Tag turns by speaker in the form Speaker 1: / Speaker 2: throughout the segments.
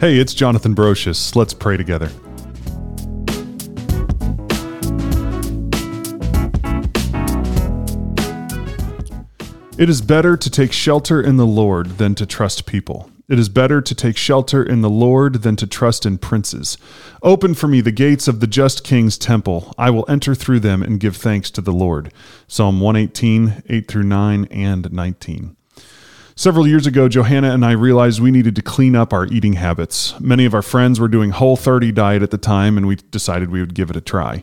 Speaker 1: Hey, it's Jonathan Brocious. Let's pray together. It is better to take shelter in the Lord than to trust people. It is better to take shelter in the Lord than to trust in princes. Open for me the gates of the just king's temple. I will enter through them and give thanks to the Lord. Psalm 118, 8 through 9 and 19. Several years ago, Johanna and I realized we needed to clean up our eating habits. Many of our friends were doing Whole 30 diet at the time, and we decided we would give it a try.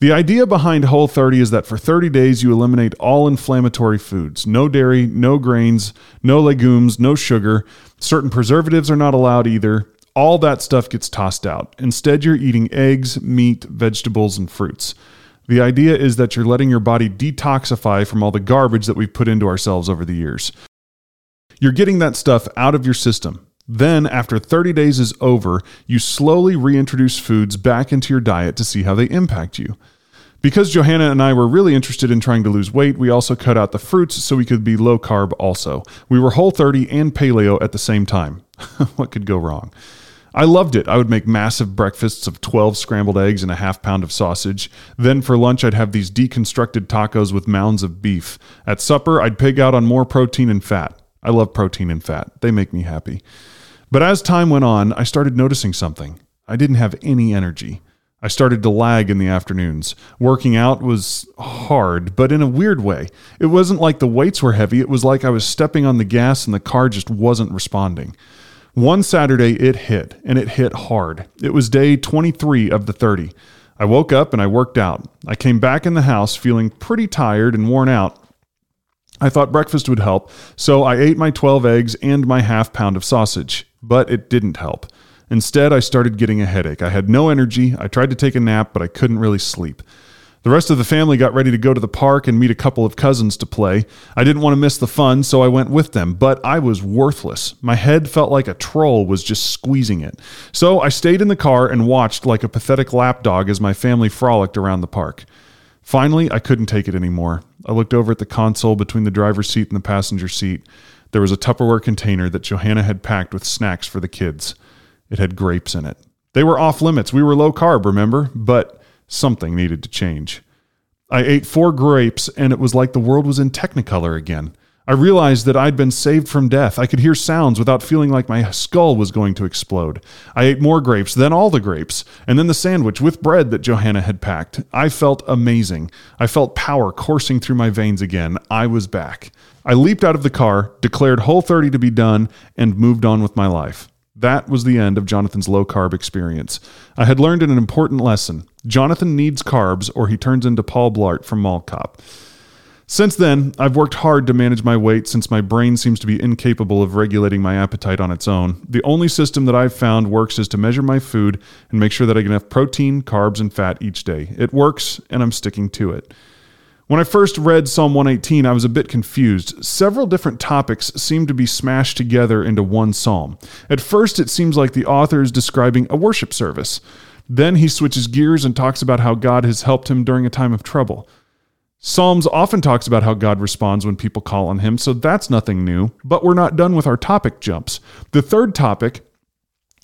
Speaker 1: The idea behind Whole 30 is that for 30 days you eliminate all inflammatory foods no dairy, no grains, no legumes, no sugar. Certain preservatives are not allowed either. All that stuff gets tossed out. Instead, you're eating eggs, meat, vegetables, and fruits. The idea is that you're letting your body detoxify from all the garbage that we've put into ourselves over the years. You're getting that stuff out of your system. Then, after 30 days is over, you slowly reintroduce foods back into your diet to see how they impact you. Because Johanna and I were really interested in trying to lose weight, we also cut out the fruits so we could be low carb also. We were whole 30 and paleo at the same time. what could go wrong? I loved it. I would make massive breakfasts of 12 scrambled eggs and a half pound of sausage. Then for lunch, I'd have these deconstructed tacos with mounds of beef. At supper, I'd pig out on more protein and fat. I love protein and fat, they make me happy. But as time went on, I started noticing something. I didn't have any energy. I started to lag in the afternoons. Working out was hard, but in a weird way. It wasn't like the weights were heavy, it was like I was stepping on the gas and the car just wasn't responding. One Saturday, it hit, and it hit hard. It was day 23 of the 30. I woke up and I worked out. I came back in the house feeling pretty tired and worn out. I thought breakfast would help, so I ate my 12 eggs and my half pound of sausage but it didn't help. Instead, I started getting a headache. I had no energy. I tried to take a nap, but I couldn't really sleep. The rest of the family got ready to go to the park and meet a couple of cousins to play. I didn't want to miss the fun, so I went with them, but I was worthless. My head felt like a troll was just squeezing it. So I stayed in the car and watched like a pathetic lapdog as my family frolicked around the park. Finally, I couldn't take it anymore. I looked over at the console between the driver's seat and the passenger seat. There was a Tupperware container that Johanna had packed with snacks for the kids. It had grapes in it. They were off limits. We were low carb, remember? But something needed to change. I ate four grapes, and it was like the world was in Technicolor again. I realized that I'd been saved from death. I could hear sounds without feeling like my skull was going to explode. I ate more grapes, then all the grapes, and then the sandwich with bread that Johanna had packed. I felt amazing. I felt power coursing through my veins again. I was back. I leaped out of the car, declared Whole 30 to be done, and moved on with my life. That was the end of Jonathan's low carb experience. I had learned an important lesson. Jonathan needs carbs or he turns into Paul Blart from Mall Cop. Since then, I've worked hard to manage my weight since my brain seems to be incapable of regulating my appetite on its own. The only system that I've found works is to measure my food and make sure that I get enough protein, carbs, and fat each day. It works, and I'm sticking to it. When I first read Psalm 118, I was a bit confused. Several different topics seem to be smashed together into one psalm. At first, it seems like the author is describing a worship service. Then he switches gears and talks about how God has helped him during a time of trouble. Psalms often talks about how God responds when people call on him, so that's nothing new, but we're not done with our topic jumps. The third topic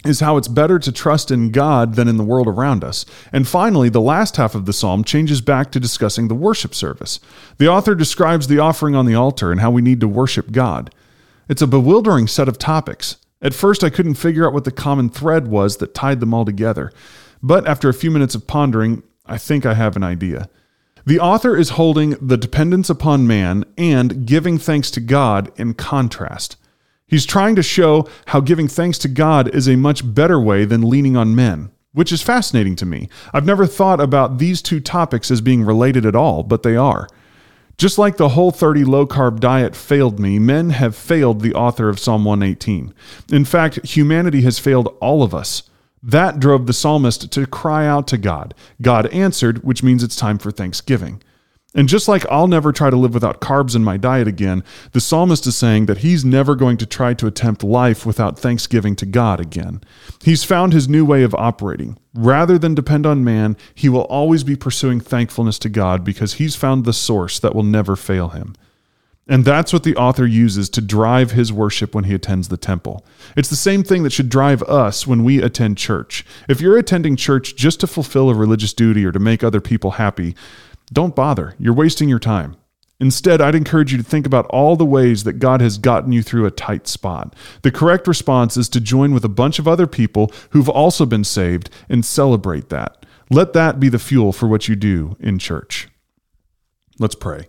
Speaker 1: is how it's better to trust in God than in the world around us. And finally, the last half of the psalm changes back to discussing the worship service. The author describes the offering on the altar and how we need to worship God. It's a bewildering set of topics. At first, I couldn't figure out what the common thread was that tied them all together. But after a few minutes of pondering, I think I have an idea. The author is holding the dependence upon man and giving thanks to God in contrast. He's trying to show how giving thanks to God is a much better way than leaning on men, which is fascinating to me. I've never thought about these two topics as being related at all, but they are. Just like the whole 30 low carb diet failed me, men have failed the author of Psalm 118. In fact, humanity has failed all of us. That drove the psalmist to cry out to God. God answered, which means it's time for thanksgiving. And just like I'll never try to live without carbs in my diet again, the psalmist is saying that he's never going to try to attempt life without thanksgiving to God again. He's found his new way of operating. Rather than depend on man, he will always be pursuing thankfulness to God because he's found the source that will never fail him. And that's what the author uses to drive his worship when he attends the temple. It's the same thing that should drive us when we attend church. If you're attending church just to fulfill a religious duty or to make other people happy, don't bother. You're wasting your time. Instead, I'd encourage you to think about all the ways that God has gotten you through a tight spot. The correct response is to join with a bunch of other people who've also been saved and celebrate that. Let that be the fuel for what you do in church. Let's pray.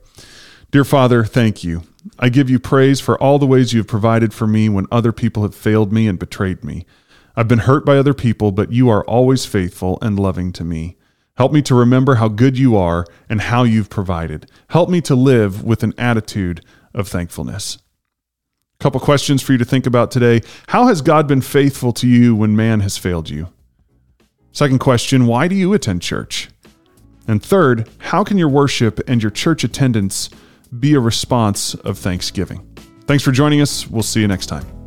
Speaker 1: Dear Father, thank you. I give you praise for all the ways you have provided for me when other people have failed me and betrayed me. I've been hurt by other people, but you are always faithful and loving to me. Help me to remember how good you are and how you've provided. Help me to live with an attitude of thankfulness. A couple questions for you to think about today. How has God been faithful to you when man has failed you? Second question, why do you attend church? And third, how can your worship and your church attendance be a response of thanksgiving. Thanks for joining us. We'll see you next time.